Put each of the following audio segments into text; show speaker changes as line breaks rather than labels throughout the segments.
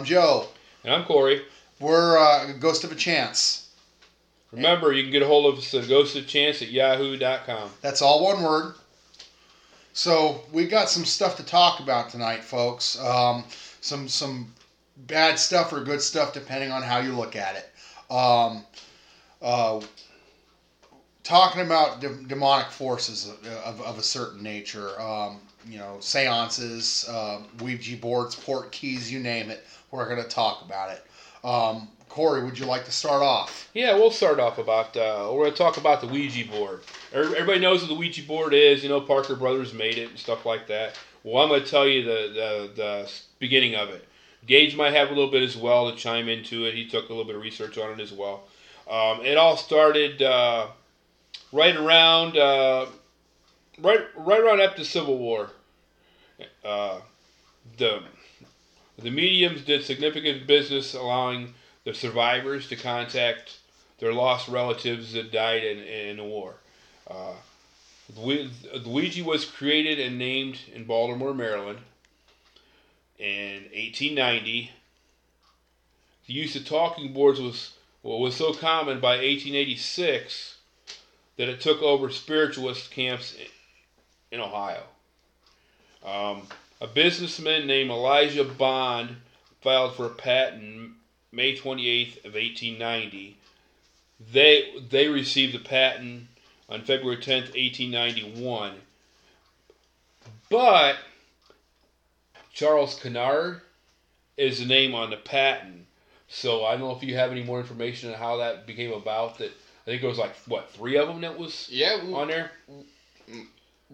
I'm
Joe.
And I'm Corey.
We're uh, Ghost of a Chance.
Remember, you can get a hold of us at ghostofchance at yahoo.com.
That's all one word. So we got some stuff to talk about tonight, folks. Um, some some bad stuff or good stuff, depending on how you look at it. Um, uh, talking about de- demonic forces of, of, of a certain nature. Um, you know, seances, uh, Ouija boards, port keys, you name it. We're going to talk about it. Um, Corey, would you like to start off?
Yeah, we'll start off about, uh, we're going to talk about the Ouija board. Everybody knows what the Ouija board is. You know, Parker Brothers made it and stuff like that. Well, I'm going to tell you the, the, the beginning of it. Gage might have a little bit as well to chime into it. He took a little bit of research on it as well. Um, it all started uh, right around uh, right right around after the Civil War. Uh, the the mediums did significant business allowing the survivors to contact their lost relatives that died in, in the war. Uh, Ouija was created and named in Baltimore, Maryland in 1890. The use of talking boards was well, was so common by 1886 that it took over spiritualist camps in, Ohio. Um, a businessman named Elijah Bond filed for a patent May 28th of 1890. They they received the patent on February 10th, 1891. But Charles Kennard is the name on the patent. So I don't know if you have any more information on how that became about. That I think it was like what three of them that was
Yeah,
on there.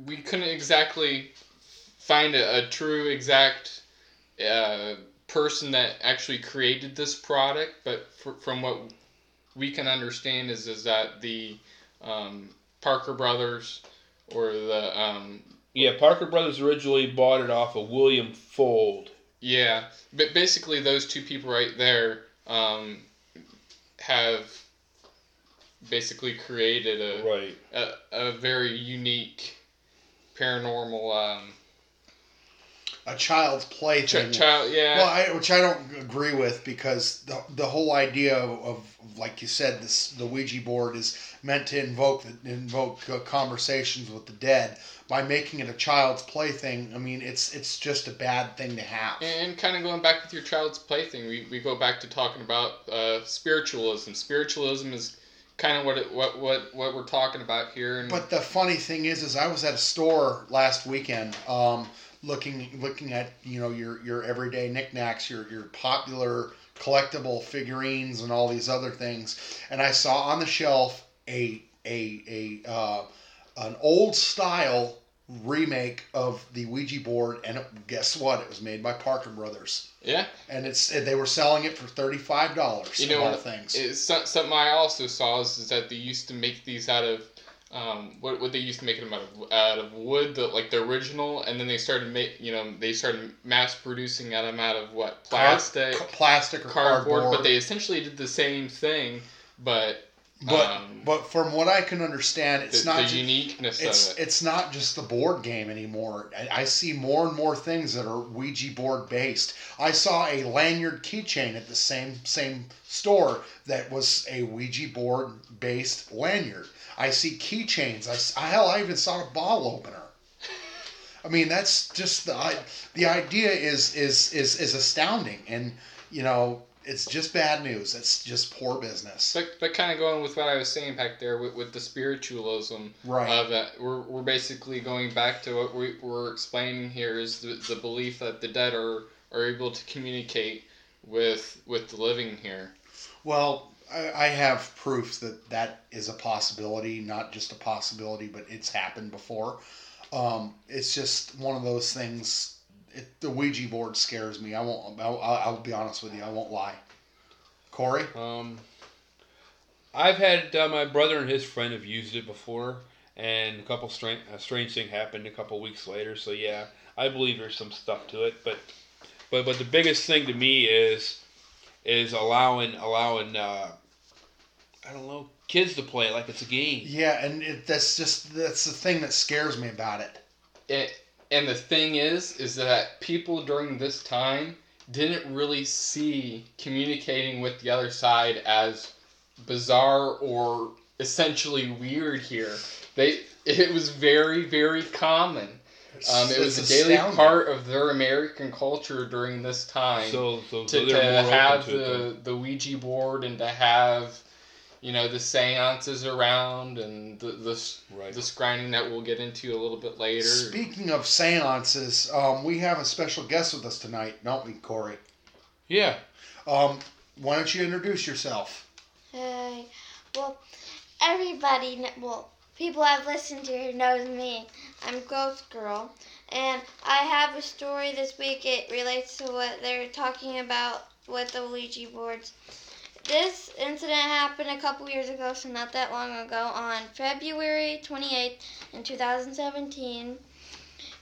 We couldn't exactly find a, a true exact uh, person that actually created this product, but fr from what we can understand is is that the um, Parker brothers or the um,
Yeah, Parker Brothers originally bought it off of William Fuld.
yeah, but basically those two people right there um, have basically created a,
Right.
a, a very unique paranormal um,
A child's play
ch-
thing.
child. Yeah,
Well, I, which I don't agree with because the, the whole idea of, of, like you said, this the Ouija board is meant to invoke invoke uh, conversations with the dead. By making it a child's plaything, I mean it's it's just a bad thing to have.
And kind of going back with your child's plaything, we, we go back to talking about uh, spiritualism. Spiritualism is kind of what it, what what what we're talking about here. And
But the funny thing is, is I was at a store last weekend, um, looking looking at you know your your everyday knickknacks, your your popular collectible figurines, and all these other things, and I saw on the shelf a a a uh, an old style remake of the Ouija board, and it, guess what? It was made by Parker Brothers,
yeah,
and it's they were selling it for thirty five dollars.
you know what-
things.
it's something I also saw is, is that they used to make these out of um, what what they used to make them out of out of wood, the, like the original, and then they started make you know they started mass producing them out of what plastic,
Car- plastic or
cardboard,
cardboard,
but they essentially did the same thing, but
But
um,
but from what I can understand, it's
the
not ju-
uniqueness
it's
of it.
it's not just the board game anymore. I, I see more and more things that are Ouija board based. I saw a lanyard keychain at the same same store that was a Ouija board based lanyard. I see keychains. I hell, I even saw a bottle opener. I mean, that's just the I, the idea is is is is astounding, and you know, it's just bad news. It's just poor business.
But, but kind of going with what I was saying back there with, with the spiritualism
Right.
of it, we're, we're basically going back to what we, we're explaining here is the, the belief that the dead are, are able to communicate with with the living here.
Well, I, I have proof that that is a possibility, not just a possibility, but it's happened before. Um, it's just one of those things. It, the Ouija board scares me. I won't. I'll, I'll be honest with you. I won't lie. Corey.
Um, I've had uh, my brother and his friend have used it before, and a couple strange, a strange thing happened a couple weeks later. So yeah, I believe there's some stuff to it. But but but the biggest thing to me is is allowing allowing uh, I don't know kids to play it like it's a game.
Yeah, and it, that's just that's the thing that scares me about it.
It, and the thing is, is that people during this time didn't really see communicating with the other side as bizarre or essentially weird here. They it was very very common. Um, it was a daily
astounding.
part of their American culture during this time
So so,
to,
so
to have
open to it. then.
the, the Ouija board and to have you know the seances around and the the, s-
Right.
the scrying that we'll get into a little bit later.
Speaking of seances, um, we have a special guest with us tonight, don't we, Corey?
Yeah.
Um, why don't you introduce yourself?
Hey, well, everybody, well, people I've listened to knows me. I'm Ghost Girl, and I have a story this week. It relates to what they're talking about with the Ouija boards. This incident happened a couple years ago, so not that long ago, on February 28th in 2017,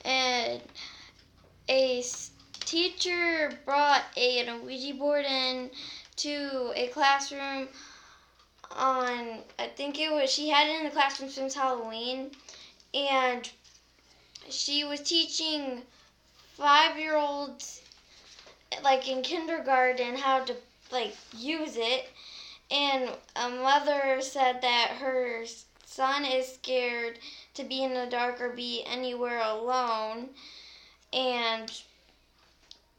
and a teacher brought a, an Ouija board in to a classroom on I think it was she had it in the classroom since Halloween. And she was teaching five year olds like in kindergarten how to like use it. And a mother said that her son is scared to be in the dark or be anywhere alone. And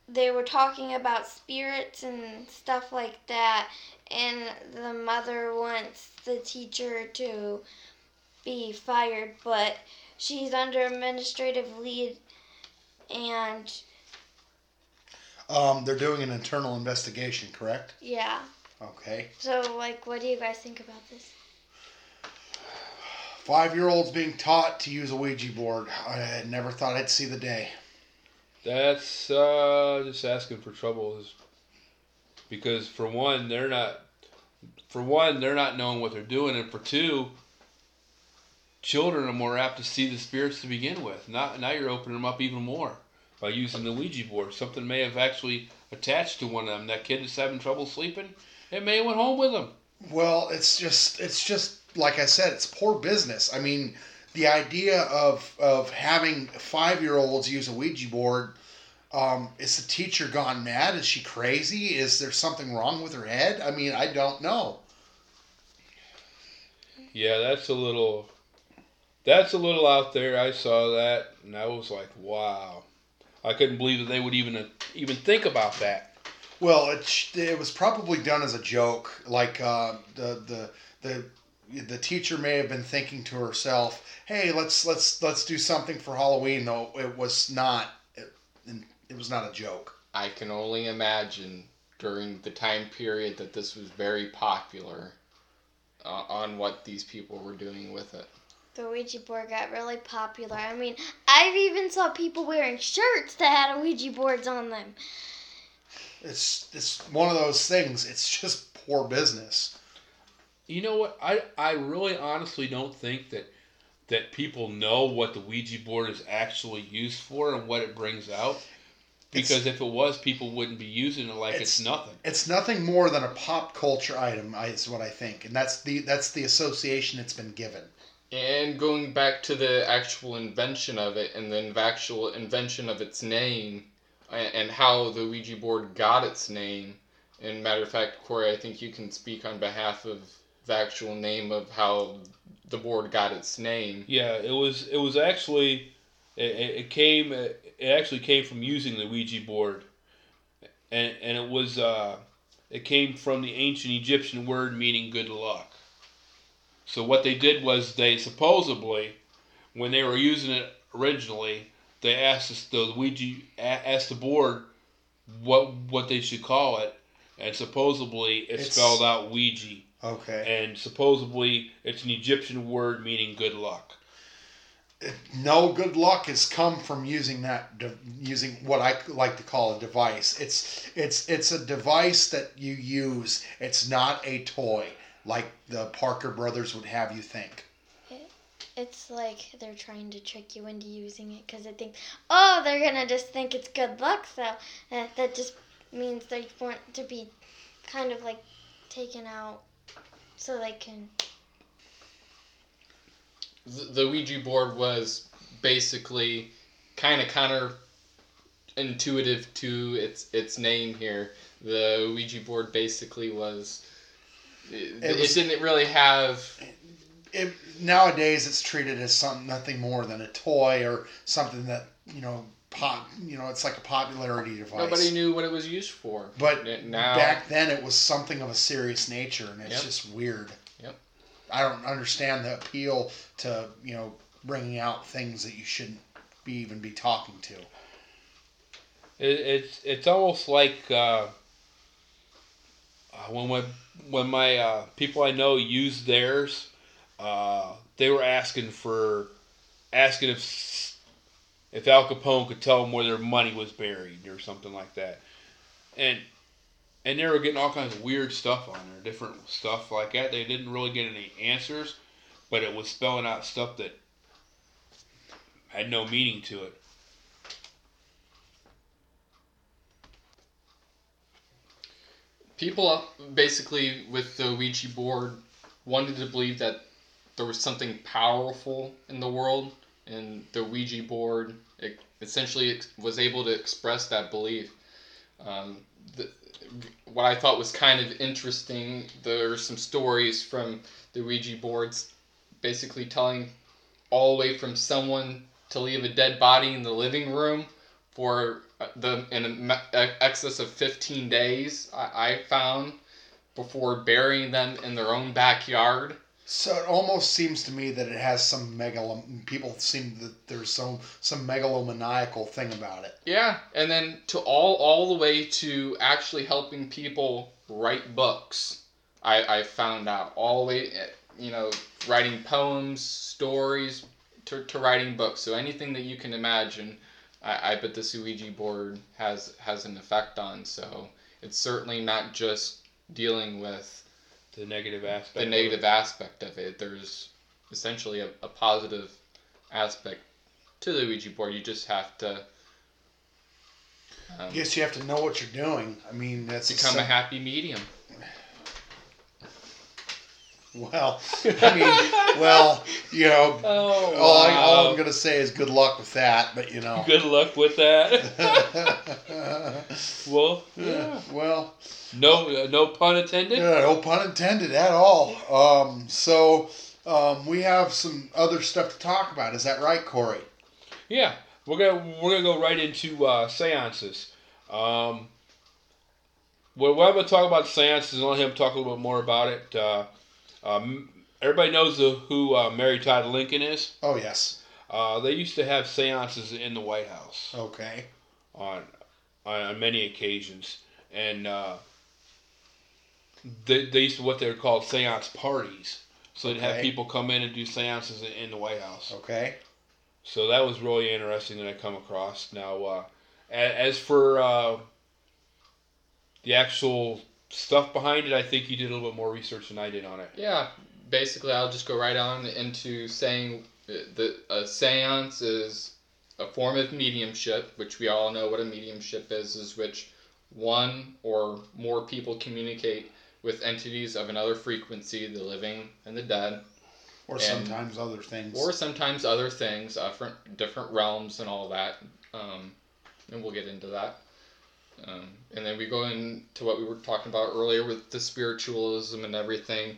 they were talking about spirits and stuff like that. And the mother wants the teacher to be fired, but she's under administrative leave. And
Um, they're doing an internal investigation, correct?
yeah.
Okay.
So like what do you guys think about this?
Five year olds being taught to use a Ouija board. I never thought I'd see the day.
That's uh, just asking for trouble, is because for one, they're not. For one, they're not knowing what they're doing, and for two, children are more apt to see the spirits to begin with. Now, now you're opening them up even more by using the Ouija board. Something may have actually attached to one of them. That kid is having trouble sleeping. It may have went home with them.
Well, it's just it's just like I said, it's poor business. I mean, the idea of of having five year olds use a Ouija board. Um, is the teacher gone mad? Is she crazy? Is there something wrong with her head? I mean, I don't know.
Yeah, that's a little. That's a little out there. I saw that, and I was like, "Wow!" I couldn't believe that they would even even think about that.
Well, it, it was probably done as a joke. Like uh, the the the the teacher may have been thinking to herself, "Hey, let's let's let's do something for Halloween." Though it was not. It, it was not a joke.
I can only imagine during the time period that this was very popular uh, on what these people were doing with it.
The Ouija board got really popular. I mean, I've even saw people wearing shirts that had Ouija boards on them.
It's it's one of those things. It's just poor business.
You know what? I I really honestly don't think that that people know what the Ouija board is actually used for and what it brings out. Because if it was, people wouldn't be using it like it's,
It's-
nothing.
It's nothing more than a pop culture item. Is what I think, and that's the that's the association it's been given.
And going back to the actual invention of it and then the actual invention of its name and how the Ouija board got its name. And matter of fact, Corey, I think you can speak on behalf of the actual name of how the board got its name.
Yeah, it was it was actually it, it came it actually came from using the Ouija board, and and it was uh, it came from the ancient Egyptian word meaning good luck. So what they did was they supposedly, when they were using it originally, they asked us, the Ouija asked the board what what they should call it, and supposedly it
It's-
spelled out Ouija,
Okay.
and supposedly it's an Egyptian word meaning good luck.
no good luck has come from using that de- using what I like to call a device. It's it's it's a device that you use. It's not a toy like the Parker brothers would have you think.
It's like they're trying to trick you into using it because they think, oh, they're gonna just think it's good luck. So uh, that just means they want to be kind of like taken out so they can.
The, the Ouija board was basically kind of counter intuitive to its its name here. The Ouija board basically was. It,
It
it didn't really have
It, nowadays, it's treated as some nothing more than a toy or something that you know pop. You know, it's like a popularity device.
nobody knew what it was used for.
But
N- now
back then, it was something of a serious nature, and it's
Yep.
just weird.
Yep.
I don't understand the appeal to you know bringing out things that you shouldn't be even be talking to.
It, it's it's almost like uh, uh, when my when my uh, people I know used theirs, uh, they were asking for asking if if Al Capone could tell them where their money was buried or something like that, and and they were getting all kinds of weird stuff on there, different stuff like that. They didn't really get any answers, but it was spelling out stuff that had no meaning to it.
People basically with the Ouija board wanted to believe that there was something powerful in the world, and the Ouija board essentially was able to express that belief. Um, the, what I thought was kind of interesting, there are some stories from the Ouija boards basically telling all the way from someone to leave a dead body in the living room for uh, the in excess of 15 days I, I found before burying them in their own backyard
So it almost seems to me that it has some megalo. People seem that there's some some megalomaniacal thing about it.
yeah and then to all all the way to actually helping people write books i i found out all the way eh, you know writing poems stories to, to writing books so anything that you can imagine I, I bet the Ouija board has has an effect on so it's certainly not just dealing with
The negative aspect.
the
of it.
negative aspect of it. There's essentially a, a positive aspect to the Ouija board. You just have to um,
I guess you have to know what you're doing. I mean, that's
become a
sim-
happy medium.
Well. I mean, well, you know,
Oh,
all, I, all I'm gonna say is good luck with that. But you know.
Good luck with that. well,
Yeah, well,
no, uh, no pun intended.
yeah, no pun intended at all. Um, so um, we have some other stuff to talk about. Is that right, Corey?
Yeah, we're gonna we're gonna go right into uh, seances. Um, what, what I'm gonna talk about seances and let him talk a little bit more about it. Uh, um, everybody knows the, who uh, Mary Todd Lincoln is.
Oh yes.
Uh, they used to have seances in the White House
Okay.
on on, many occasions, and uh, they, they used to what they were called seance parties. So they'd have people come in and do seances in, in the White House.
Okay.
So that was really interesting that I come across. Now, uh, a- as for uh, the actual stuff behind it, I think you did a little bit more research than I did on it.
Yeah, basically, I'll just go right on into saying that a seance is a form of mediumship, which we all know what a mediumship is, is which one or more people communicate with entities of another frequency, the living and the dead,
Or
And-
sometimes other things.
or sometimes other things, uh, different different realms and all that. Um, and we'll get into that. Um, and then we go into what we were talking about earlier with the spiritualism and everything,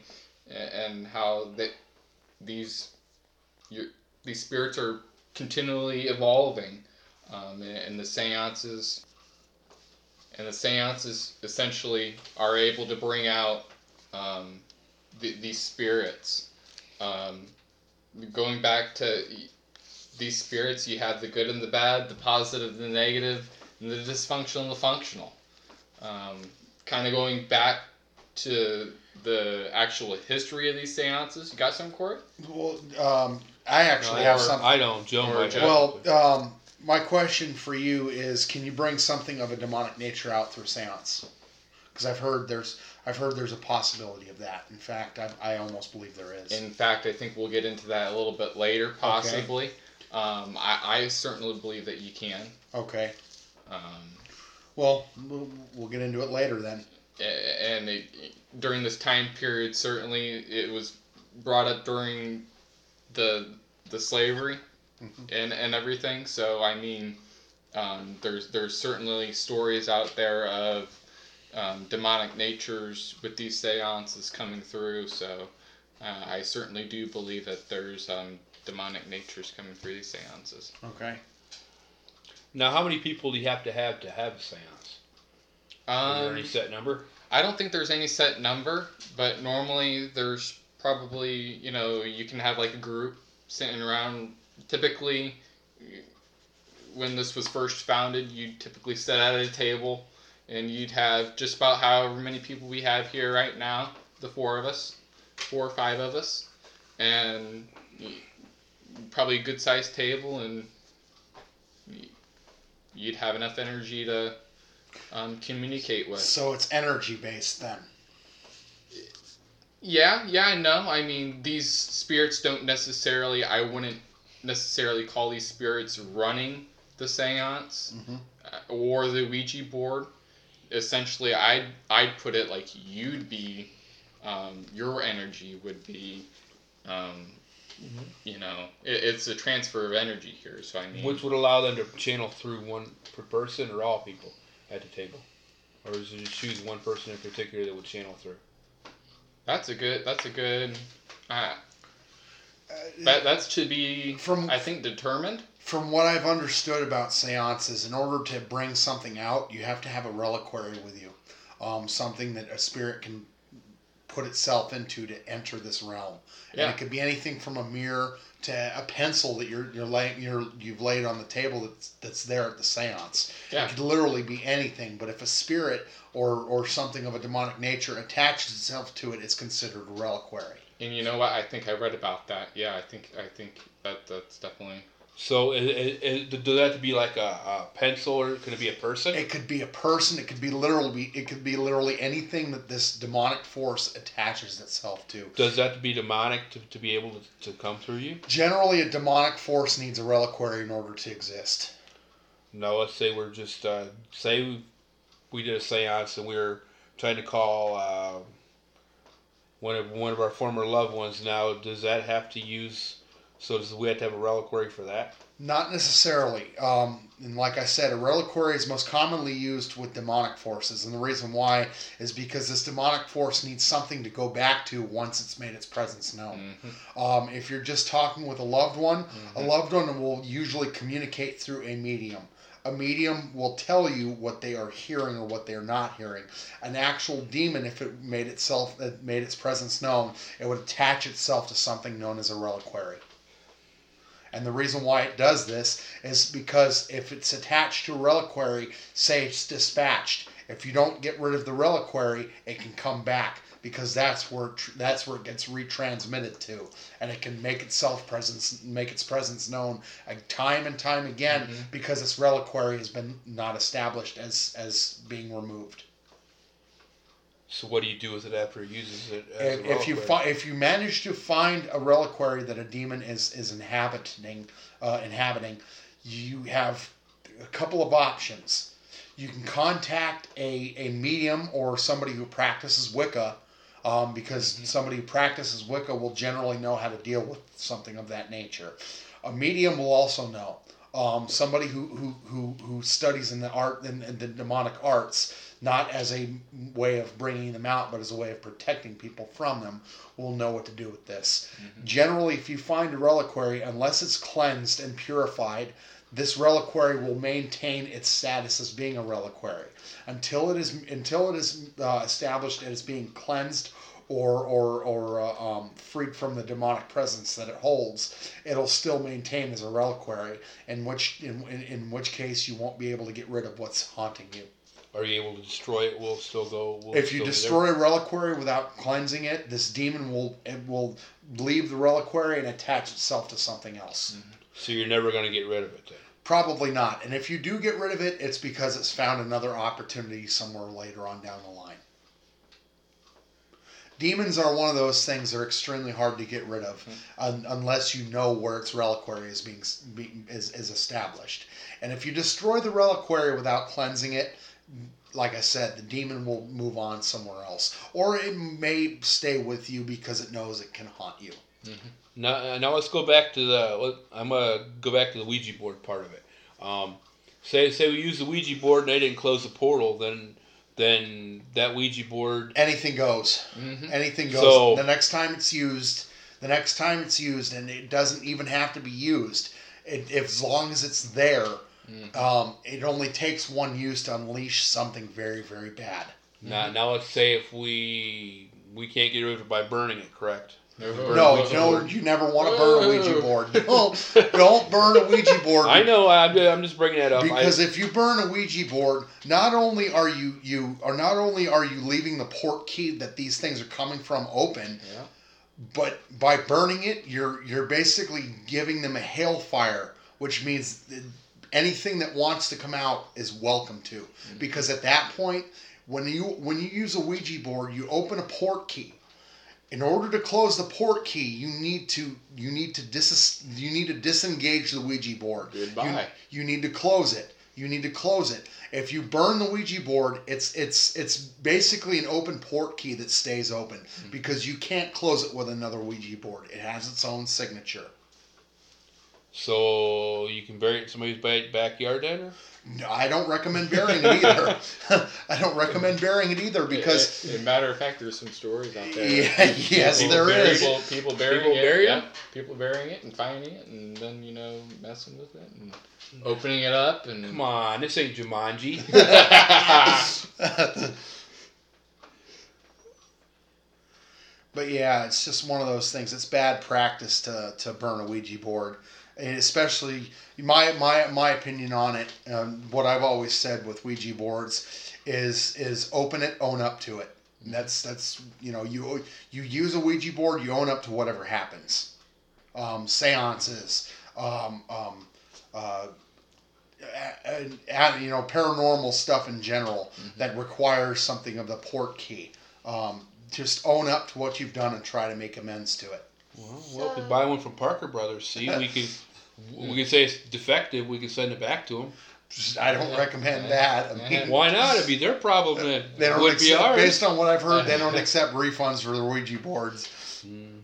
and, how that these these spirits are continually evolving, um, and, and the seances and the seances essentially are able to bring out um, the, these spirits. Um, going back to these spirits, you have the good and the bad, the positive and the negative, and the dysfunctional and the functional. Um, kind of going back to the actual history of these seances. You got some, Corey?
Well, um, I actually
No,
have
or-
something.
I don't. Joe
or
might
Well, um, my question for you is: Can you bring something of a demonic nature out through seance? Because I've heard there's, I've heard there's a possibility of that. In fact, I, I almost believe there is.
In fact, I think we'll get into that a little bit later, possibly. Um, I, I certainly believe that you can.
okay.
Um,
Well, we'll, we'll get into it later then.
and it, during this time period, certainly it was brought up during the the slavery
Mhm.
and and everything. So I mean, um, there's there's certainly stories out there of um, demonic natures with these seances coming through. So uh, I certainly do believe that there's um, demonic natures coming through these seances.
Okay.
Now, how many people do you have to have to have a seance? Is there
Um,
any set number?
I don't think there's any set number, but normally there's probably, you know, you can have like a group sitting around. Typically, when this was first founded, you'd typically sit at a table and you'd have just about however many people we have here right now, the four of us, four or five of us, and probably a good sized table, and you'd have enough energy to um, communicate with.
So it's energy based then.
Yeah, yeah, I know. I mean, these spirits don't necessarily. I wouldn't necessarily call these spirits running the seance
Mhm.
uh, or the Ouija board. Essentially, I'd I'd put it like you'd be, um, your energy would be, um, you know, it, it's a transfer of energy here. So I mean,
Which would allow them to channel through one per person or all people at the table? Or is it just choose one person in particular that would channel through?
that's a good. That's a good. Uh,
Uh,
that that's to be.
From-
I think determined.
From what I've understood about seances, in order to bring something out, you have to have a reliquary with you, um, something that a spirit can put itself into to enter this realm. And it could be anything from a mirror to a pencil that you're you're laying you're you've laid on the table that's that's there at the seance.
Yeah.
It could literally be anything, but if a spirit or or something of a demonic nature attaches itself to it, it's considered a reliquary.
And you know what? I think I read about that. Yeah, I think I think that that's definitely.
So, it, it, it, does that have to be like a, a pencil or could it be a person?
It could be a person. It could be literally. It could be literally anything that this demonic force attaches itself to.
Does that have to be demonic to, to be able to, to come through you?
Generally, a demonic force needs a reliquary in order to exist.
No, let's say we're just uh, say we, we did a séance and we were trying to call uh, one of one of our former loved ones. Now, does that have to use? So does we have to have a reliquary for that?
Not necessarily. Um, and like I said, a reliquary is most commonly used with demonic forces, and the reason why is because this demonic force needs something to go back to once it's made its presence known.
Mhm.
Um, if you're just talking with a loved one, a
Mhm.
loved one will usually communicate through a medium. A medium will tell you what they are hearing or what they are not hearing. An actual demon, if it made itself it made its presence known, it would attach itself to something known as a reliquary. And the reason why it does this is because if it's attached to a reliquary, say it's dispatched, if you don't get rid of the reliquary, it can come back because that's where that's where it gets retransmitted to, and it can make itself presence make its presence known uh, time and time again
Mhm.
because its reliquary has been not established as as being removed.
So what do you do with it after it uses it? As
If, if you fi- if you manage to find a reliquary that a demon is is inhabiting uh, inhabiting, you have a couple of options. You can contact a, a medium or somebody who practices Wicca, um, because somebody who practices Wicca will generally know how to deal with something of that nature. A medium will also know. Um, somebody who, who, who, who studies in the art in, in the demonic arts, not as a way of bringing them out, but as a way of protecting people from them, will know what to do with this. Generally, if you find a reliquary, unless it's cleansed and purified, this reliquary will maintain its status as being a reliquary until it is until it is uh, established as being cleansed or or or uh, um, freed from the demonic presence that it holds. It'll still maintain as a reliquary, in which in, in, in which case you won't be able to get rid of what's haunting you.
Are you able to destroy it? Will it still go? Will
If you
still
destroy a reliquary without cleansing it, this demon will it will leave the reliquary and attach itself to something else. Mm-hmm.
so you're never going to get rid of it. Then.
Probably not. And if you do get rid of it, it's because it's found another opportunity somewhere later on down the line. Demons are one of those things that are extremely hard to get rid of mm-hmm. un- unless you know where its reliquary is being, being is, is established. And if you destroy the reliquary without cleansing it, like I said, the demon will move on somewhere else, or it may stay with you because it knows it can haunt you.
Now, uh, now let's go back to the. I'm gonna go back to the Ouija board part of it. Um, say say we use the Ouija board and they didn't close the portal, then then that Ouija board.
Anything goes.
hmm
Anything goes.
So-
the next time it's used, the next time it's used, and it doesn't even have to be used. It, if, as long as it's there,
Mhm.
um, it only takes one use to unleash something very, very bad.
Now now let's say if we we can't get rid of it by burning it, correct?
No,
Ouija
no,
board.
you never want to burn a Ouija board. Don't, don't burn a Ouija board.
I know. I'm, I'm just bringing that up. I-
Because if you burn a Ouija board, not only are you you are not only are you leaving the port key that these things are coming from open,
Yeah.
but by burning it, you're you're basically giving them a hailfire, which means that anything that wants to come out is welcome to. Mm-hmm. Because at that point, when you when you use a Ouija board, you open a port key. In order to close the port key, you need to you need to dis you need to disengage the Ouija board.
Goodbye.
You, you need to close it. You need to close it. If you burn the Ouija board, it's it's it's basically an open port key that stays open mm-hmm. because you can't close it with another Ouija board. It has its own signature.
So you can bury it in somebody's ba- backyard then?
No, I don't recommend burying it either. I don't recommend burying it either because
as a matter of fact, there's some stories out there.
yeah, yes,
People
there
bury-
is.
People, people burying
People
it.
bury
yeah.
it?
People burying it and finding it, and then you know messing with it and mm-hmm. opening it up and.
Come on, this ain't Jumanji.
But yeah, it's just one of those things. It's bad practice to, to burn a Ouija board, and especially my my my opinion on it. Um, what I've always said with Ouija boards is is open it, own up to it. And that's that's you know you you use a Ouija board, you own up to whatever happens. Um, seances, um, um, uh, a- a- you know, paranormal stuff in general that requires something of the port key. Um, just own up to what you've done and try to make amends to it.
well, well, if we buy one from Parker Brothers, see, we could we can say it's defective. We can send it back to them.
I don't recommend that. I mean,
Why not? It'd be their problem. Then
they don't
would be
accept,
ours.
based on what I've heard, they don't accept refunds for the Ouija boards.
Mm.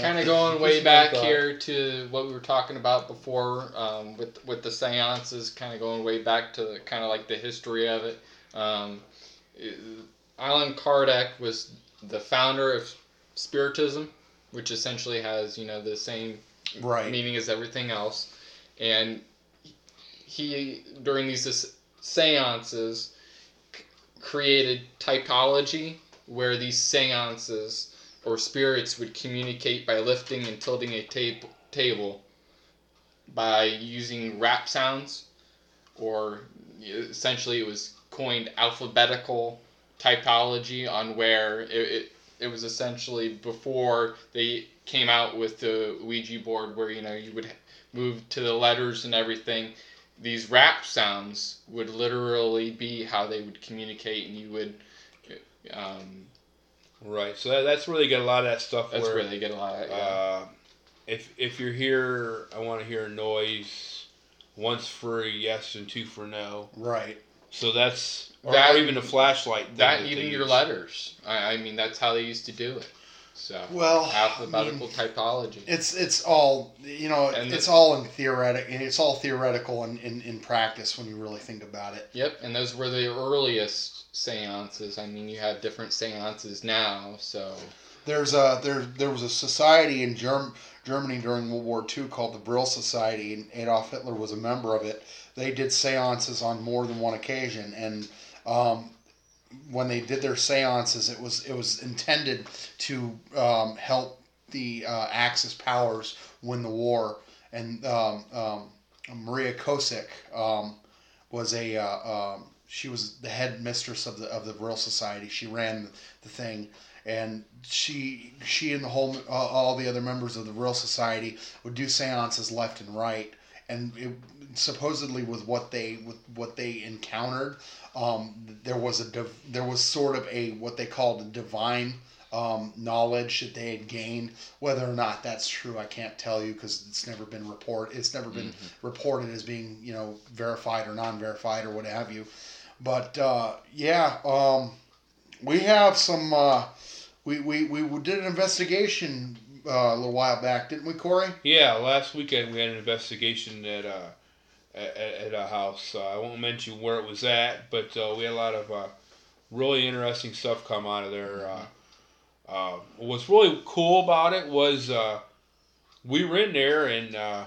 kind of going way back here to what we were talking about before um, with with the seances, kind of going way back to kind of like the history of it. Um, it- Allan Kardec was the founder of Spiritism, which essentially has you know the same
Right.
meaning as everything else, and he during these seances c- created typology where these seances or spirits would communicate by lifting and tilting a tab- table by using rap sounds or essentially it was coined alphabetical typology on where it, it, it was essentially before they came out with the Ouija board where you know you would move to the letters and everything these rap sounds would literally be how they would communicate and you would um,
Right. So that, that's where they get a lot of that stuff.
that's
where,
where they get a lot of yeah.
Uh, if if you're here, I want to hear a noise. Once for yes and two for no.
Right.
So that's or,
That-
or even a flashlight. thing
that even your
use.
letters I, I mean that's how they used to do it so
Well,
alphabetical typology
It's it's all you know.
And
it's
the-
all in theoretic. It's all theoretical in, in, in practice when you really think about it.
Yep, and those were the earliest seances. I mean, you have different seances now, so
There's a there there was a society in Germ, Germany during World War II called the Vril Society, and Adolf Hitler was a member of it. They did seances on more than one occasion, and um, when they did their seances, it was it was intended to um, help the uh, Axis powers win the war. And um, um, Maria Kosick um, was a uh, um, she was the head mistress of the of the Vril Society. She ran the thing, and she she and the whole uh, all the other members of the Vril Society would do seances left and right, and it, supposedly with what they with what they encountered, um, there was a div- there was sort of a what they called a divine um, knowledge that they had gained. Whether or not that's true, I can't tell you because it's never been report. It's never been reported as being you know verified or non-verified or what have you. But uh, yeah, um, we have some. Uh, we, we we did an investigation uh, a little while back, didn't we, Corey?
Yeah, last weekend we had an investigation at uh, at, at a house. Uh, I won't mention where it was at, but uh, we had a lot of uh, really interesting stuff come out of there. Uh, uh, what's really cool about it was uh, we were in there and uh,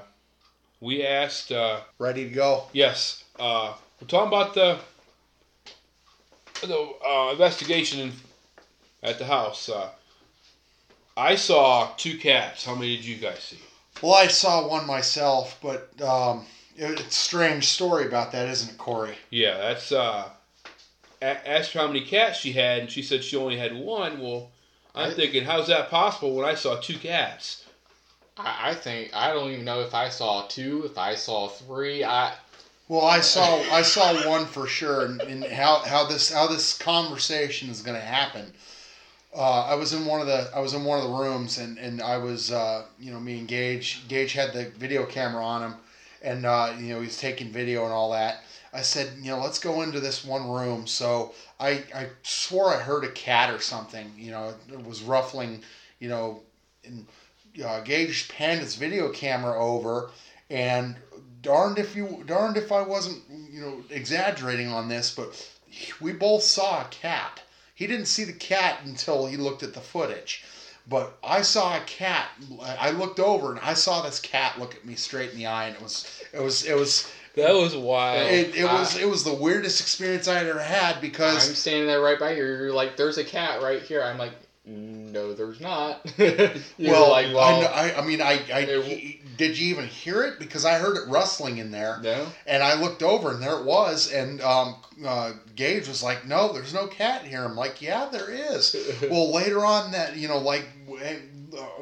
we asked. Uh,
Ready to go?
yes, uh, we're talking about the the uh, investigation at the house. Uh, I saw two cats. How many did you guys see?
Well, I saw one myself, but um, it, it's a strange story about that, isn't it, Corey?
Yeah, that's uh. a- Asked her how many cats she had, and she said she only had one. Well, I'm
I-
thinking, how's that possible when I saw two cats?
I, I think I don't even know if I saw two, if I saw three. I
Well, I saw I saw one for sure, and, and how, how this how this conversation is going to happen. Uh, I was in one of the I was in one of the rooms, and and I was uh, you know me and Gage Gage had the video camera on him, and uh, you know he's taking video and all that. I said you know let's go into this one room. So I I swore I heard a cat or something. You know it was ruffling. You know, and uh, Gage panned his video camera over, and darned if you darned if I wasn't you know exaggerating on this, but we both saw a cat. He didn't see the cat until he looked at the footage. But I saw a cat. I looked over and I saw this cat look at me straight in the eye, and it was it was it was
That was wild.
it, it was
I-
it was the weirdest experience I had ever had because I'm
standing there right by you. You're like, "There's a cat right here." I'm like, "No, there's not."
Well, I,
"Well,
kn- I I mean I, I
It-
did you even hear it because I heard it rustling in there.
no."
And I looked over, and there it was. And um, uh, Gage was like, "No, there's no cat here." I'm like, "Yeah, there is." well, later on that, you know, like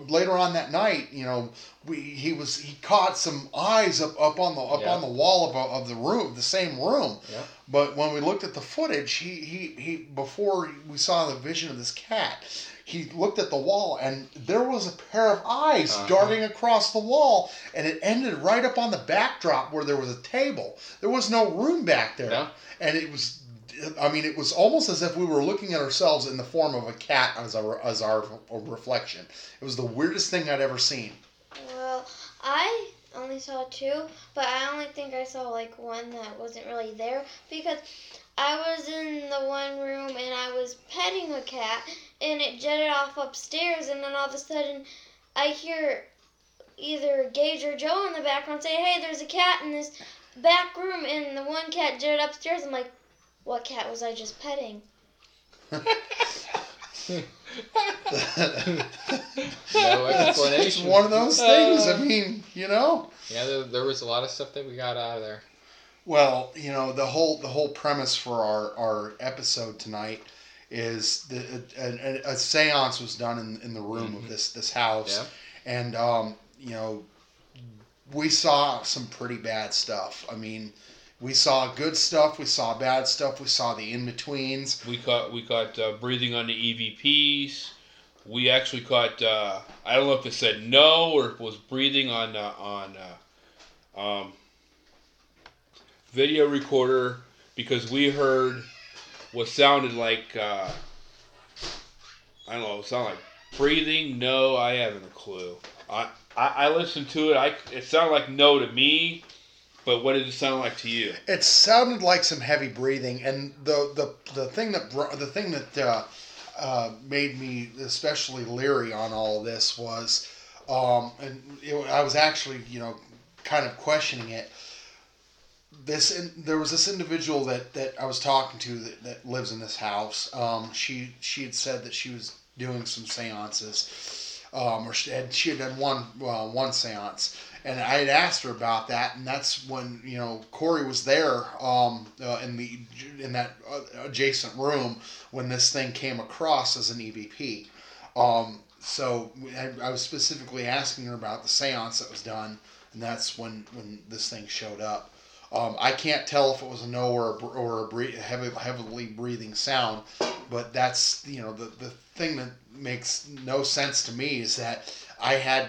later on that night, you know, we he was he caught some eyes up, up on the up
Yeah.
on the wall of, of the room, the same room.
Yeah.
But when we looked at the footage, he he he before we saw the vision of this cat. He looked at the wall and there was a pair of eyes
Uh-huh.
darting across the wall, and it ended right up on the backdrop where there was a table. There was no room back there
No.
and it was i mean it was almost as if we were looking at ourselves in the form of a cat as our as our reflection it was the weirdest thing i'd ever seen
Well, I only saw two, but I only think I saw like one that wasn't really there because I was in the one room and I was petting a cat and it jetted off upstairs and then all of a sudden I hear either Gage or Joe in the background say, "Hey, there's a cat in this back room," and the one cat jetted upstairs. I'm like, "What cat was I just petting?"
No
it's, it's one of those things i mean you know
Yeah, there, there was a lot of stuff that we got out of there.
Well you know the whole the whole premise for our our episode tonight is the, a, a, a seance was done in, in the room of this this house
Yeah.
and um, you know we saw some pretty bad stuff i mean we saw good stuff we saw bad stuff we saw the in-betweens
We caught we caught uh, breathing on the EVPs. We actually caught uh, I don't know if it said no or if it was breathing on uh, on uh, um, video recorder because we heard what sounded like uh, I don't know, it sounded like breathing. No, I haven't a clue. I, I I listened to it. I it sounded like no to me, but what did it sound like to you?
It sounded like some heavy breathing, and the the, the thing that the thing that uh, uh, made me especially leery on all of this was, um, and it, I was actually you know kind of questioning it. This in, there was this individual that, that I was talking to that, that lives in this house. Um, she she had said that she was doing some seances. um, or she had she had done one uh, one seance, and I had asked her about that, and that's when you know Corey was there um, uh, in the in that uh, adjacent room when this thing came across as an EVP. Um, so I, I was specifically asking her about the seance that was done, and that's when when this thing showed up. Um, I can't tell if it was a no or a, or a heavy, heavily breathing sound, but that's you know the the thing that makes no sense to me is that I had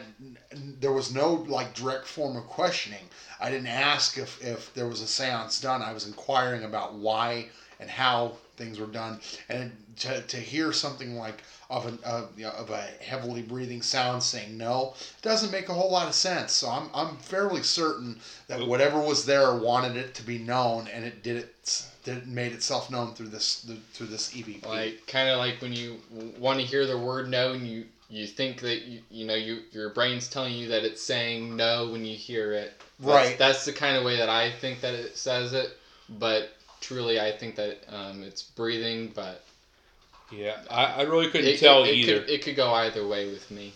there was no like direct form of questioning. I didn't ask if if there was a séance done. I was inquiring about why and how things were done, and to, to hear something like of an uh, you know, of a heavily breathing sound saying no doesn't make a whole lot of sense. So I'm I'm fairly certain that whatever was there wanted it to be known, and it did it. Did made itself known through this through this EVP.
Like kind of like when you want to hear the word no and you you think that you you know you your brain's telling you that it's saying no when you hear it. That's,
Right.
That's the kind of way that I think that it says it, but truly I think that um, it's breathing. But
Yeah, I, I really couldn't
it,
tell
it, it
either.
Could, it could go either way with me.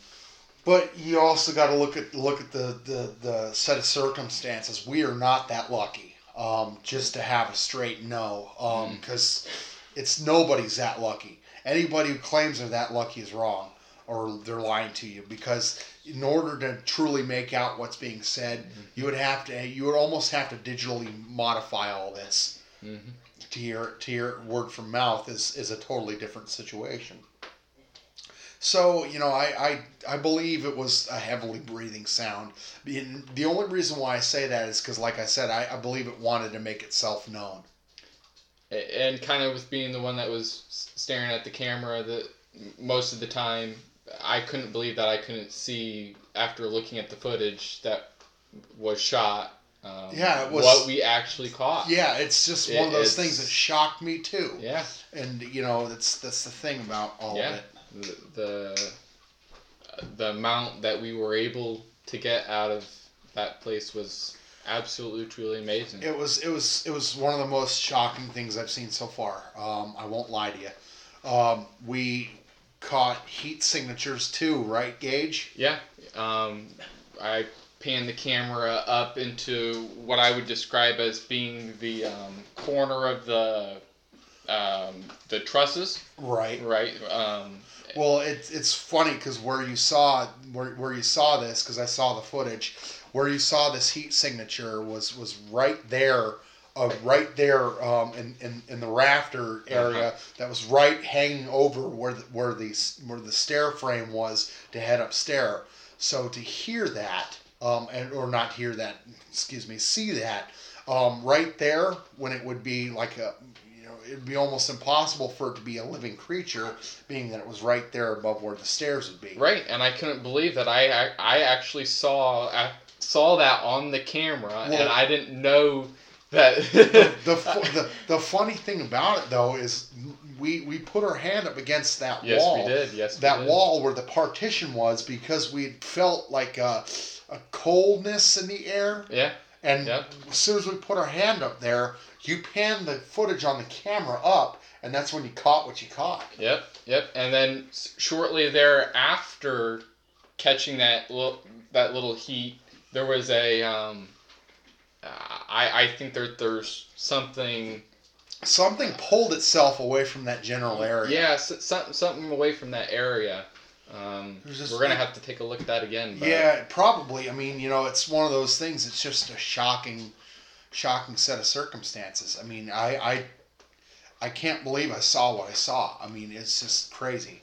But you also got to look at look at the, the, the set of circumstances. We are not that lucky um, just to have a straight no,
Mm.
because it's nobody's that lucky. Anybody who claims they're that lucky is wrong, or they're lying to you. Because in order to truly make out what's being said,
Mm-hmm.
you would have to you would almost have to digitally modify all this.
Hmm
To hear to hear word from mouth is is a totally different situation. So you know, I, I I believe it was a heavily breathing sound. And the only reason why I say that is because, like I said, I, I believe it wanted to make itself known.
And kind of with being the one that was staring at the camera, that most of the time I couldn't believe that I couldn't see after looking at the footage that was shot. Um,
Yeah, it was-
what we actually caught.
Yeah, it's just
It-
one of those things that shocked me too.
Yeah.
And you know, that's that's the thing about all
Yeah.
of it.
The, the the amount that we were able to get out of that place was absolutely truly amazing.
It was it was it was one of the most shocking things I've seen so far. Um, I won't lie to you. Um, we caught heat signatures too, right, Gage?
Yeah. Um, I panned the camera up into what I would describe as being the um, corner of the um, the trusses,
Right.
right? Um,
Well, it's it's funny because where you saw where, where you saw this because I saw the footage where you saw this heat signature was was right there, uh, right there um, in, in in the rafter area
Uh-huh.
that was right hanging over where the, where the where the stair frame was to head upstairs. So to hear that, um, and or not hear that, excuse me, see that, um, right there when it would be like a you know it'd be almost impossible for it to be a living creature being that it was right there above where the stairs would be.
right, and I couldn't believe that I I, I actually saw I saw that on the camera, and I didn't know that.
The, fu- the the funny thing about it though is we we put our hand up against that
yes,
wall.
we did. Yes, we
That wall where the partition was because we felt like a, a coldness in the air,
Yeah.
and
Yep.
as soon as we put our hand up there, you pan the footage on the camera up, and that's when you caught what you caught.
Yep, yep. And then shortly thereafter, catching that little that little heat, there was a. Um, I I think there there's something.
Something pulled itself away from that general area.
Yeah, s- something something away from that area. Um,
just-
we're gonna have to take a look at that again. But
Yeah, probably. I mean, you know, it's one of those things. It's just a shocking, shocking set of circumstances. I mean, I, I, I can't believe I saw what I saw. I mean, it's just crazy.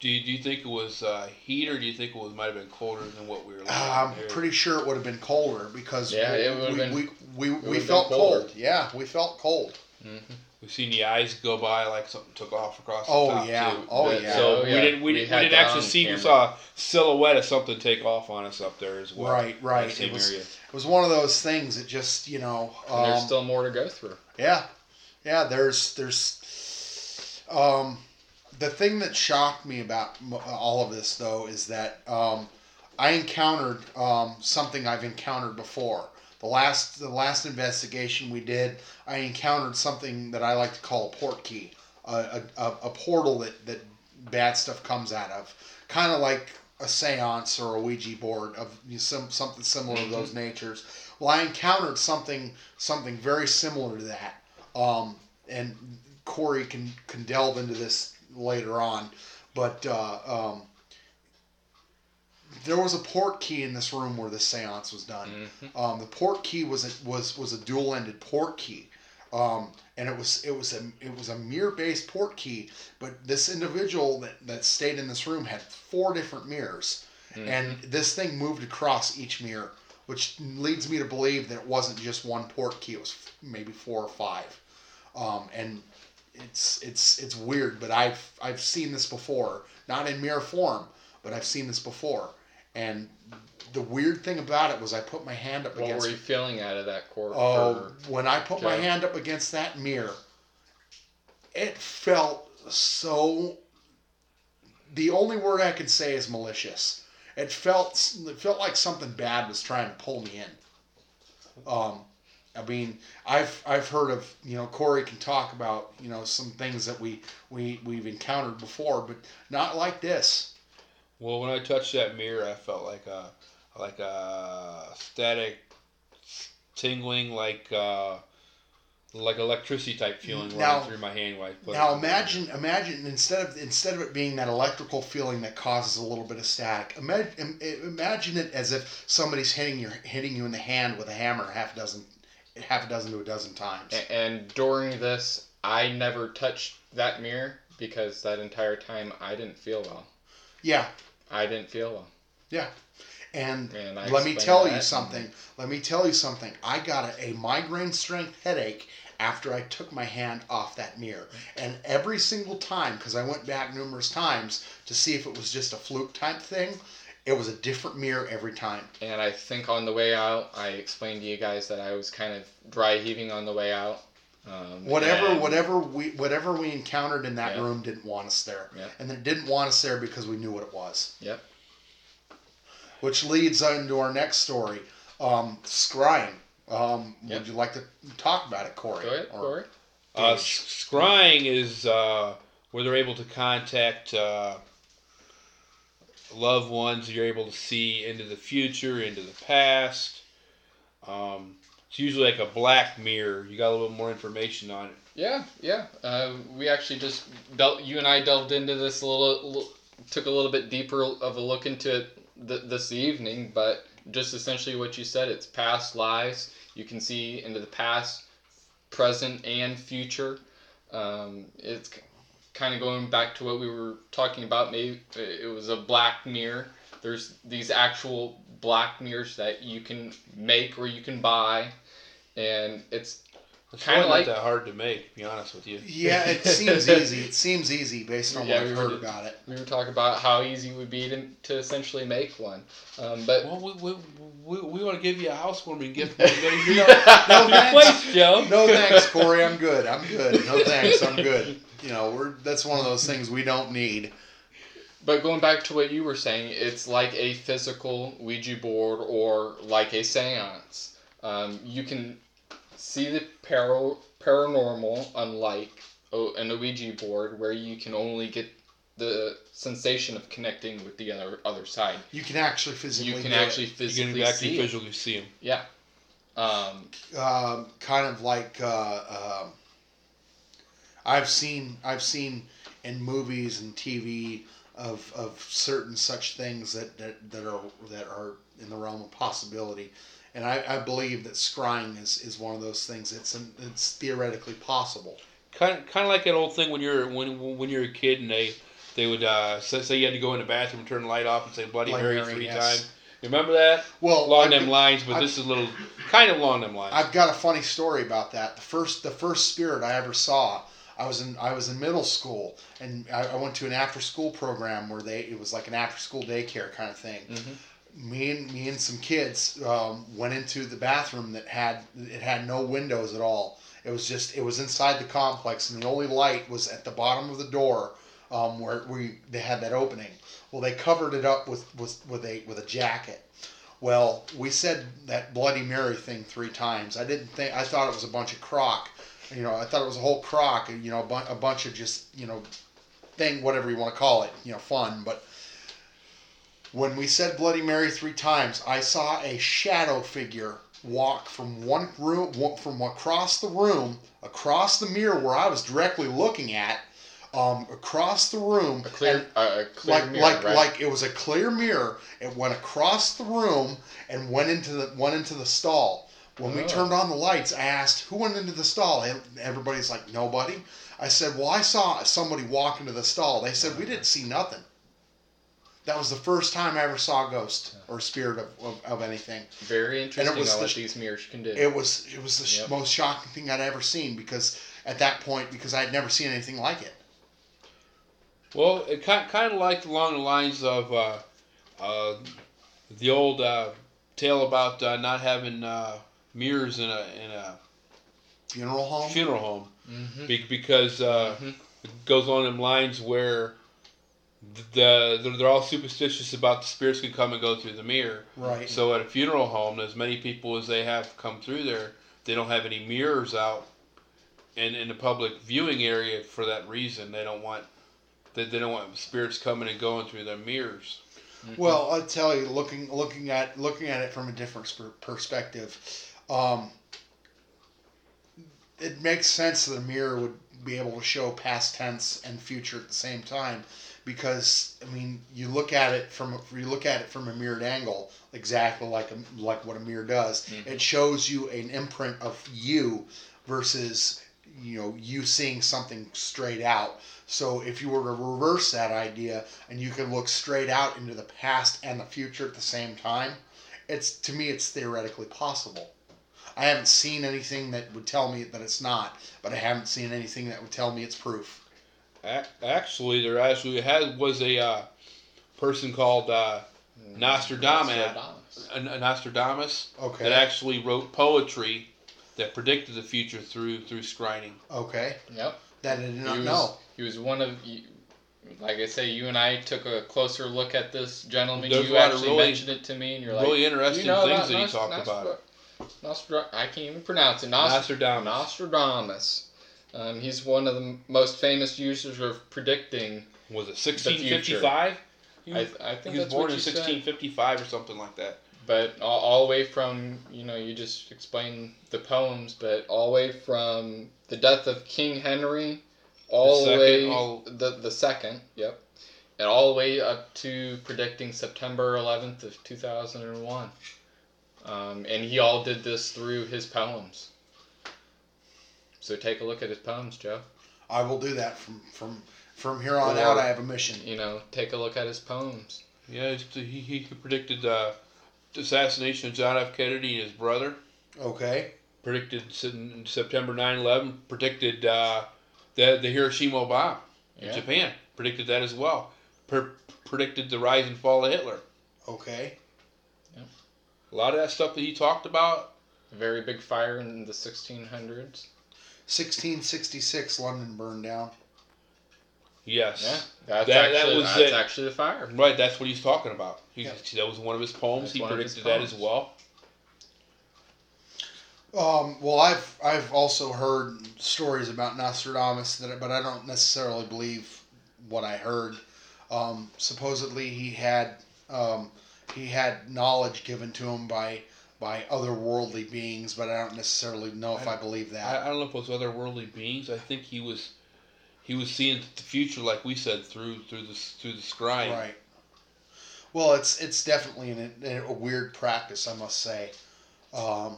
Do you, do you think it was uh, heat, or do you think it was might have been colder than what we were? looking
Uh, I'm
here?
pretty sure it would have been colder because
Yeah,
we,
it
we,
been-
we, we, we,
would've
felt cold. Yeah, we felt cold.
Mhm.
We've seen the eyes go by like something took off across the
Oh
top
yeah,
too.
oh yeah.
So
Oh,
we didn't we,
We
didn't, we didn't actually
on
see. We saw a silhouette of something take off on us up there as well.
Right, right. It was-
area.
It was one of those things that just you know.
and there's
um,
still more to go through.
Yeah, yeah. There's there's um, the thing that shocked me about all of this though is that um, I encountered um, something I've encountered before. The last the last investigation we did, I encountered something that I like to call a port key, a, a, a, portal that that bad stuff comes out of. Kind of like a séance or a Ouija board of some something similar to those natures. Well, I encountered something something very similar to that, um, and Corey can can delve into this later on, but uh, um, there was a port key in this room where the séance was done.
Mhm.
Um, the port key was a, was was a dual ended port key. Um, and it was it was a it was a mirror based port key, but this individual that, that stayed in this room had four different mirrors,
Mhm.
and this thing moved across each mirror, which leads me to believe that it wasn't just one port key; it was f- maybe four or five. Um, and it's it's it's weird, but I've I've seen this before, not in mirror form, but I've seen this before. And the weird thing about it was I put my hand up
What
against
were you feeling out of that court?
Oh, when I put my hand up against that mirror, it felt so. The only word I can say is malicious. It felt it felt like something bad was trying to pull me in. Um, I mean, I've I've heard of you know Corey can talk about you know some things that we we we've encountered before, but not like this.
Well, when I touched that mirror, I felt like a like a static tingling, like uh, like electricity type feeling
Now-
running through my hand when I put it
Now
on the
imagine, imagine instead of instead of it being that electrical feeling that causes a little bit of static, imagine, imagine it as if somebody's hitting your hitting you in the hand with a hammer half a dozen, half a dozen to a dozen times.
A- And during this, I never touched that mirror because that entire time I didn't feel well.
Yeah,
I didn't feel well.
and
And
let me tell you something. Let me tell you something. I got a, a migraine strength headache after I took my hand off that mirror, and every single time, because I went back numerous times to see if it was just a fluke type thing, it was a different mirror every time.
And I think on the way out, I explained to you guys that I was kind of dry heaving on the way out. Um,
whatever
and-
whatever we whatever we encountered in that
Yeah.
room didn't want us there
Yeah.
and it didn't want us there because we knew what it was
Yep.
which leads into our next story um, scrying um,
Yep.
would you like to talk about it corey
Go ahead,
Or-
Corey.
Uh,
Dave?
scrying is uh, where they're able to contact uh, loved ones. You're able to see into the future, into the past. Um, it's usually like a black mirror. You got a little more information on it.
Yeah, yeah. Uh, we actually just dealt. You and I delved into this a little, little took a little bit deeper of a look into it th- this evening. But just essentially what you said, it's past lives. You can see into the past, present, and future. Um, it's kind of going back to what we were talking about. Maybe it was a black mirror. There's these actual black mirrors that you can make or you can buy, and it's
It's
Kinda like-
not that hard to make, to be honest with you.
yeah it seems easy it seems easy based on
Yeah,
what
we
i've heard
just-
about it
we were talking about how easy it would be to, to essentially make one. Um, but
Well, we, we, we, we want to give you a housewarming gift.
No,
Your
no thanks.
place, Joe.
no thanks corey i'm good i'm good no thanks i'm good you know we're that's one of those things we don't need
but going back to what you were saying, it's like a physical Ouija board or like a seance. Um, you can see the para- paranormal, unlike o- an Ouija board where you can only get the sensation of connecting with the other other side.
you can actually physically
You can
do it.
actually
You can actually
see it.
see them.
Yeah. Um,
um, kind of like uh, um I've seen I've seen in movies and TV of, of certain such things that, that, that are that are in the realm of possibility, and I, I believe that scrying is, is one of those things. It's an, it's theoretically possible.
Kind, of, kind of like that old thing when you're when when you're a kid and they they would uh, say, say you had to go in the bathroom and turn the light off and say Bloody
Bloody
Mary
Mary,
three
yes.
times. You remember that?
Well,
Along
I've,
them lines, but
I've-
this is a little kind of along them lines.
I've got a funny story about that. The first the first spirit I ever saw, I was in I was in middle school and I, I went to an after school program where they it was like an after school daycare kind of thing.
Mhm.
Me and me and some kids um, went into the bathroom that had it had no windows at all. It was just it was inside the complex and the only light was at the bottom of the door um, where we they had that opening. Well, they covered it up with with, with a with a jacket. Well, we said that Bloody Mary thing three times. I didn't think. I thought it was a bunch of crock. You know, I thought it was a whole crock. You know, a, bu- a bunch of just you know, thing whatever you want to call it. You know, fun. But When we said Bloody Mary three times, I saw a shadow figure walk from one room, from across the room, across the mirror where I was directly looking at, um, across the room,
A clear,
and-
uh, a clear
like
mirror,
like
right?
like it was a clear mirror. It went across the room and went into the went into the stall. When we
Oh.
turned on the lights, I asked who went into the stall. And everybody's like nobody. I said, well, I saw somebody walk into the stall. They said we didn't see nothing. That was the first time I ever saw a ghost or spirit of, of, of anything.
Very interesting
was
on
the
what these mirrors can do.
It was it was the
Yep.
most shocking thing I'd ever seen because at that point because I had never seen anything like it.
Well, it kind kind of like along the lines of uh, uh, the old uh, tale about uh, not having uh, mirrors in a in a
Funeral home.
funeral home
hmm
be- because uh,
Mhm.
it goes on in lines where the they're, they're all superstitious about the spirits can come and go through the mirror.
right.
So at a funeral home, as many people as they have come through there, they don't have any mirrors out in in the public viewing area for that reason. They don't want they, they don't want spirits coming and going through their mirrors.
Well, I'll tell you, looking looking at looking at it from a different perspective, um, it makes sense that a mirror would be able to show past tense and future at the same time, because I mean, you look at it from a- you look at it from a mirrored angle, exactly like a, like what a mirror does.
Mhm.
It shows you an imprint of you versus you know you seeing something straight out. So if you were to reverse that idea and you can look straight out into the past and the future at the same time, it's to me it's theoretically possible. I haven't seen anything that would tell me that it's not, but I haven't seen anything that would tell me it's proof.
A- Actually, there actually has was a uh, person called uh, Nostradamus,
Nostradamus.
a, a Nostradamus
Okay.
that actually wrote poetry that predicted the future through through scrying.
okay.
Yep.
That I did not
he was,
know.
He was one of, you- like I say, you and I took a closer look at this gentleman.
There's
you
a lot of
actually
really-
mentioned it to me, and you're like,
really interesting
you know
things
about
that he
Nos-
talked
Nostra-
about. it.
Nostra- I can't even pronounce it. Nos-
Nostradamus.
Nostradamus. Um, he's one of the most famous users of predicting.
Was it
future.
1655? He
I,
was,
I think
he was born in
you said.
1655 or something like that.
But all, all the way from, you know, you just explained the poems, but all the way from the death of King Henry, all the,
second,
way
all-
the the second, yep, and all the way up to predicting September 11th of 2001. Um, and he all did this through his poems. So take a look at his poems, Joe.
I will do that from from from here on
Or-
out. I have a mission.
You know, take a look at his poems.
Yeah, he, he predicted uh, the assassination of John F. Kennedy and his brother.
Okay.
Predicted September 9/11. Predicted uh, the the Hiroshima bomb in
Yeah.
Japan. Predicted that as well. Per- predicted the rise and fall of Hitler.
Okay. Yeah.
A lot of that stuff that he talked about.
A very big fire in the 1600s.
1666, London burned down.
Yes.
Yeah, that's
That- that
actually
was
that's
it.
actually the fire.
Right, that's what he's talking about. He,
Yeah.
That was one of his poems.
That's
he
one of
predicted that as well.
Um, well, I've I've also heard stories about Nostradamus, that, but I don't necessarily believe what I heard. Um, supposedly, he had um, he had knowledge given to him by by otherworldly beings, but I don't necessarily know if I, believe that.
I don't know if it was otherworldly beings. I think he was he was seeing the future, like we said, through through the through the scribe.
right. Well, it's it's definitely an, a weird practice, I must say. Um,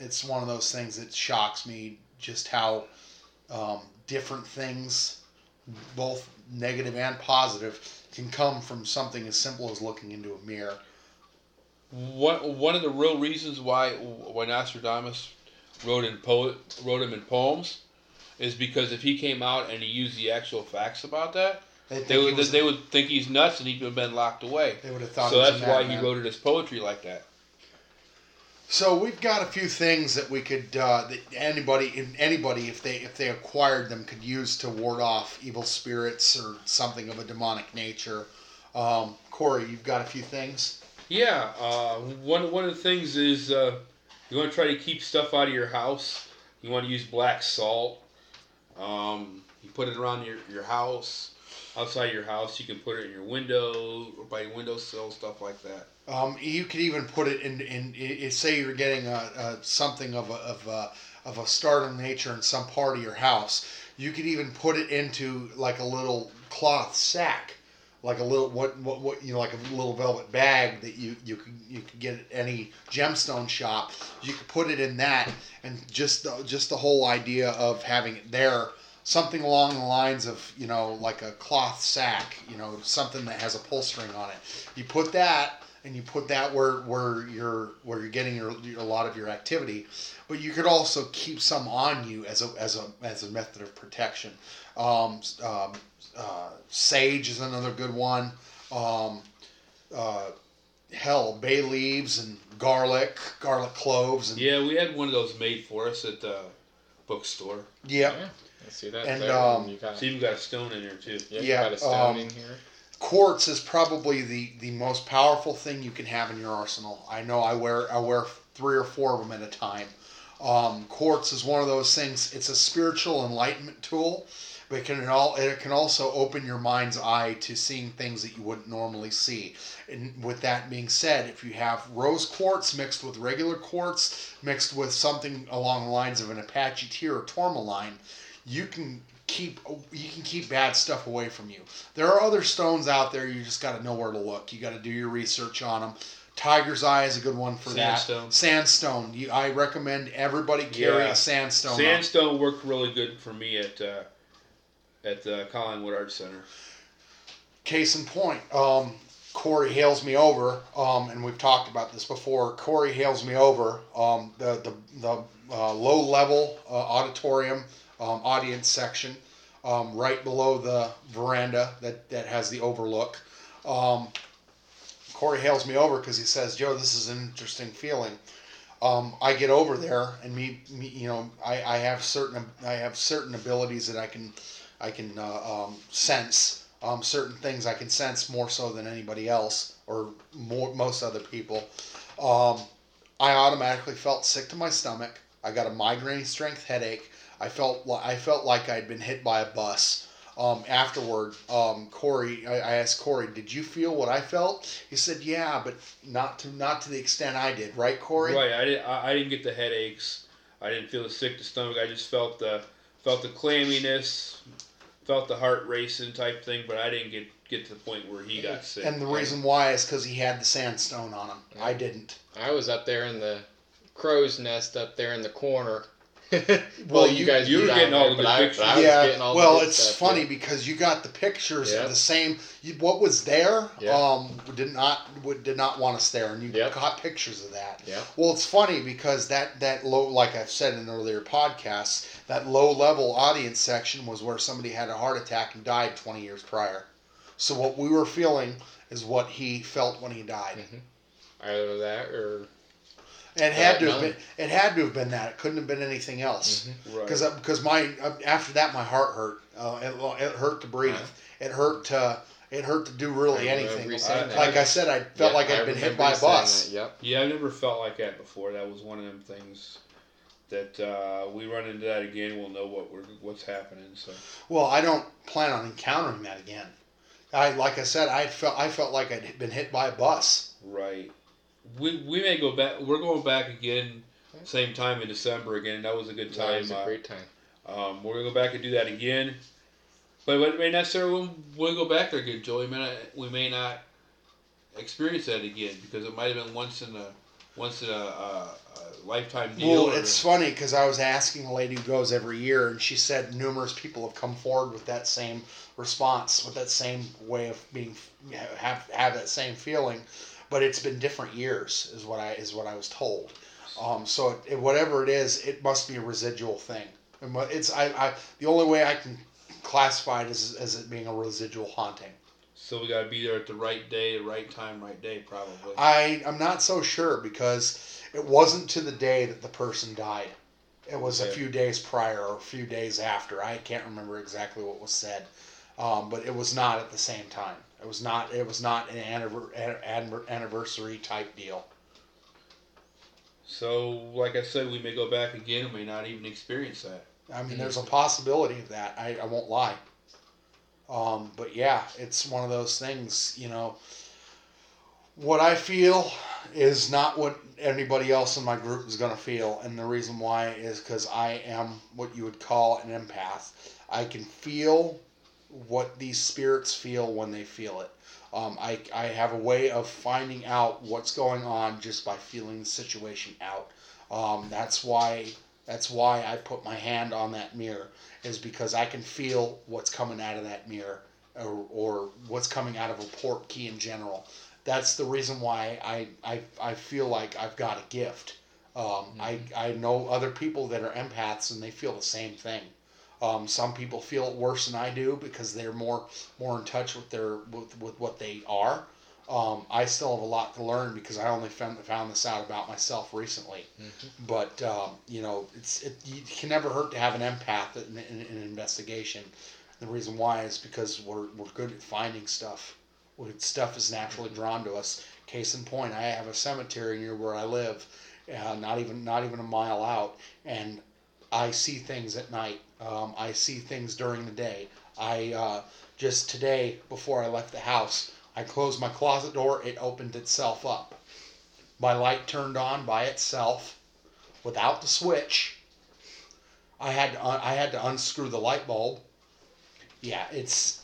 it's one of those things that shocks me just how um, different things, both negative and positive, can come from something as simple as looking into a mirror.
One one of the real reasons why why Nostradamus wrote in poet wrote him in poems is because if he came out and he used the actual facts about that,
They,
they would
was-
they would think he's nuts and he'd have been locked away.
they would have thought
So that's why he wrote it as poetry like that.
So we've got a few things that we could uh, that anybody anybody if they if they acquired them could use to ward off evil spirits or something of a demonic nature. Um, Corey, you've got a few things.
Yeah, uh, one one of the things is uh, you want to try to keep stuff out of your house. You want to use black salt. Um, you put it around your, your house. outside your house. You can put it in your window or by your windowsill, stuff like that.
Um, you could even put it in, in, i say you're getting a, a something of a, of a, of a startling nature in some part of your house. You could even put it into like a little cloth sack, like a little what what, what you know like a little velvet bag that you you could you could get at any gemstone shop. You could put it in that, and just the, just the whole idea of having it there. Something along the lines of, you know, like a cloth sack, you know, something that has a pull string on it. You put that and you put that where where you're where you're getting your, your, a lot of your activity, but you could also keep some on you as a as a as a method of protection. Um, um, uh, sage is another good one. Um, uh, hell, bay leaves and garlic, garlic cloves, and
Yeah, we had one of those made for us at the bookstore.
yep.
Yeah. I see that
And,
there.
um,
you got,
It's even got a stone in here too.
yeah, you
yeah,
got a stone
um,
in here.
quartz is probably the, the most powerful thing you can have in your arsenal. I know I wear I wear three or four of them at a time. Um, quartz is one of those things. It's a spiritual enlightenment tool, but it can all it can also open your mind's eye to seeing things that you wouldn't normally see. And with that being said, if you have rose quartz mixed with regular quartz mixed with something along the lines of an Apache tear or tourmaline, you can keep you can keep bad stuff away from you. There are other stones out there. You just got to know where to look. You got to do your research on them. Tiger's Eye is a good one for
Sandstone.
that. Sandstone. You, I recommend everybody carry
Yeah.
a sandstone. on.
Sandstone worked really good for me at uh, at the Collingwood Art Center.
Case in point, um, Corey hails me over, um, and we've talked about this before. Corey hails me over. Um, the the, the uh, low level uh, auditorium um, audience section, um, right below the veranda that, that has the overlook. Um, Corey hails me over because he says, "Joe, this is an interesting feeling." Um, I get over there, and me, me you know, I, I have certain I have certain abilities that I can I can uh, um, sense um, certain things I can sense more so than anybody else or more most other people. Um, I automatically felt sick to my stomach. I got a migraine strength headache. I felt I felt like I'd been hit by a bus. Um, afterward, um, Corey, I, I asked Corey, "Did you feel what I felt?" He said, "Yeah, but not to not to the extent I did, right, Corey?"
Right. I didn't. I, I didn't get the headaches. I didn't feel the sick to stomach. I just felt the felt the clamminess, felt the heart racing type thing. But I didn't get get to the point where he got sick.
And the reason why is because he had the sandstone on him. I didn't.
I was up there in the crow's nest up there in the corner.
Well,
well,
you-
you, guys
you
were
were
down
getting all
there,
the
but
good
I,
pictures.
I was
yeah.
getting all
well, it's
stuff,
funny
yeah.
because you got the pictures
Yeah.
of the same. You, what was there?
Yeah.
Um, did not would, did not want us there, and you
Yep.
got pictures of that.
Yeah.
Well, it's funny because that that low, like I've said in earlier podcasts, that low level audience section was where somebody had a heart attack and died 20 years prior. So what we were feeling is what he felt when he died.
Either that or
And it had
Right,
to have
none.
been it had to have been that. It couldn't have been anything else.
Mhm.
right.
because because my uh, after that my heart hurt. Uh, it, it hurt to breathe.
Right.
It hurt to it hurt to do really anything.
you saying that.
Like I said, I felt
Yeah,
like
I
I'd been hit by a bus.
that, Yep.
Yeah, I never felt like that before. That was one of them things that uh, we run into that again. We'll know what we're what's happening. So
Well, I don't plan on encountering that again. I like I said, I felt I felt like I'd been hit by a bus.
right, we we may go back. We're going back again, same time in December again. That was a good time.
That was a
Uh,
great time.
Um, we're gonna go back and do that again, but it may not necessarily we'll go back there again, Joey. We may not, we may not experience that again because it might have been once in a once in a, a, a lifetime deal.
Well,
or-
it's funny because I was asking a lady who goes every year, and she said numerous people have come forward with that same response, with that same way of being have have that same feeling, but it's been different years, is what I is what I was told. Um, so it, it- whatever it is, it must be a residual thing. It's I, I the only way I can classify it is as it being a residual haunting.
so we gotta be there at the right day, the right time, right day, probably.
I I'm not so sure because it wasn't to the day that the person died. It was a few days prior or a few days after. I can't remember exactly what was said, um, but it was not at the same time. It was not. It was not an anniversary type deal.
So, like I said, we may go back again and may not even experience that.
I mean, there's a possibility of that. I, I won't lie. Um, but yeah, it's one of those things, you know. What I feel is not what anybody else in my group is going to feel. And the reason why is because I am what you would call an empath. I can feel what these spirits feel when they feel it. Um, I, I have a way of finding out what's going on just by feeling the situation out. Um, that's why that's why I put my hand on that mirror is because I can feel what's coming out of that mirror or, or what's coming out of a port key in general. That's the reason why I, I, I feel like I've got a gift. Um, I, I know other people that are empaths and they feel the same thing. Um, some people feel it worse than I do because they're more more in touch with their with, with what they are. Um, I still have a lot to learn because I only found, found this out about myself recently. But um, you know, it's it, you can never hurt to have an empath in, in, in an investigation. The reason why is because we're we're good at finding stuff. Stuff is naturally drawn to us. Case in point, I have a cemetery near where I live, uh, not even not even a mile out, and I see things at night. Um, I see things during the day. I uh, just today before I left the house, I closed my closet door. It opened itself up. My light turned on by itself, without the switch. I had to un- I had to unscrew the light bulb. Yeah, it's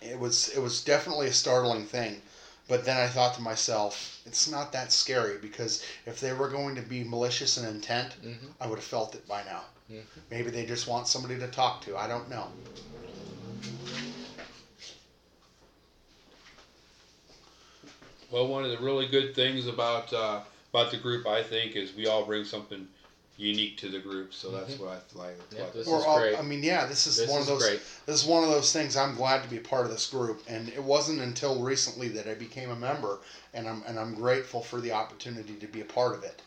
it was it was definitely a startling thing. But then I thought to myself, it's not that scary because if they were going to be malicious in intent,
Mhm.
I would have felt it by now.
Mhm.
Maybe they just want somebody to talk to. I don't know.
Well, one of the really good things about uh, about the group, I think, is we all bring something unique to the group. So that's what I like.
Yeah, this
We're
is
all,
great.
I mean, yeah, this is
This
one
is
of those.
great.
This is one of those things. I'm glad to be part of this group, and it wasn't until recently that I became a member, and I'm and I'm grateful for the opportunity to be a part of it.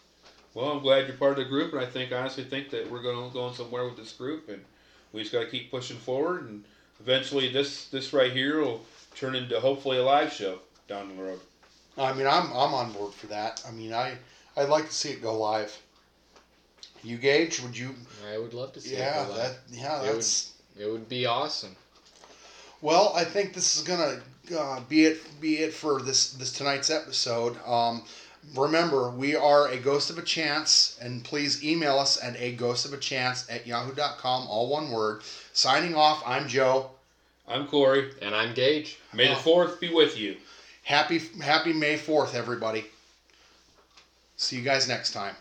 Well, I'm glad you're part of the group, and I think honestly think that we're going going somewhere with this group, and we just got to keep pushing forward, and eventually this this right here will turn into hopefully a live show down the road.
I mean, I'm I'm on board for that. I mean, I I'd like to see it go live. You Gage, would you?
I would love to see
Yeah,
it. go live.
that yeah,
It would-
that's.
It would be awesome.
Well, I think this is gonna uh, be it. Be it for this this tonight's episode. Um, remember, we are a ghost of a chance, and please email us at a ghost of a chance at yahoo.com, all one word. Signing off. I'm Joe.
I'm Corey.
And I'm Gage.
May the
Oh.
fourth be with you.
Happy Happy May Fourth, everybody. See you guys next time.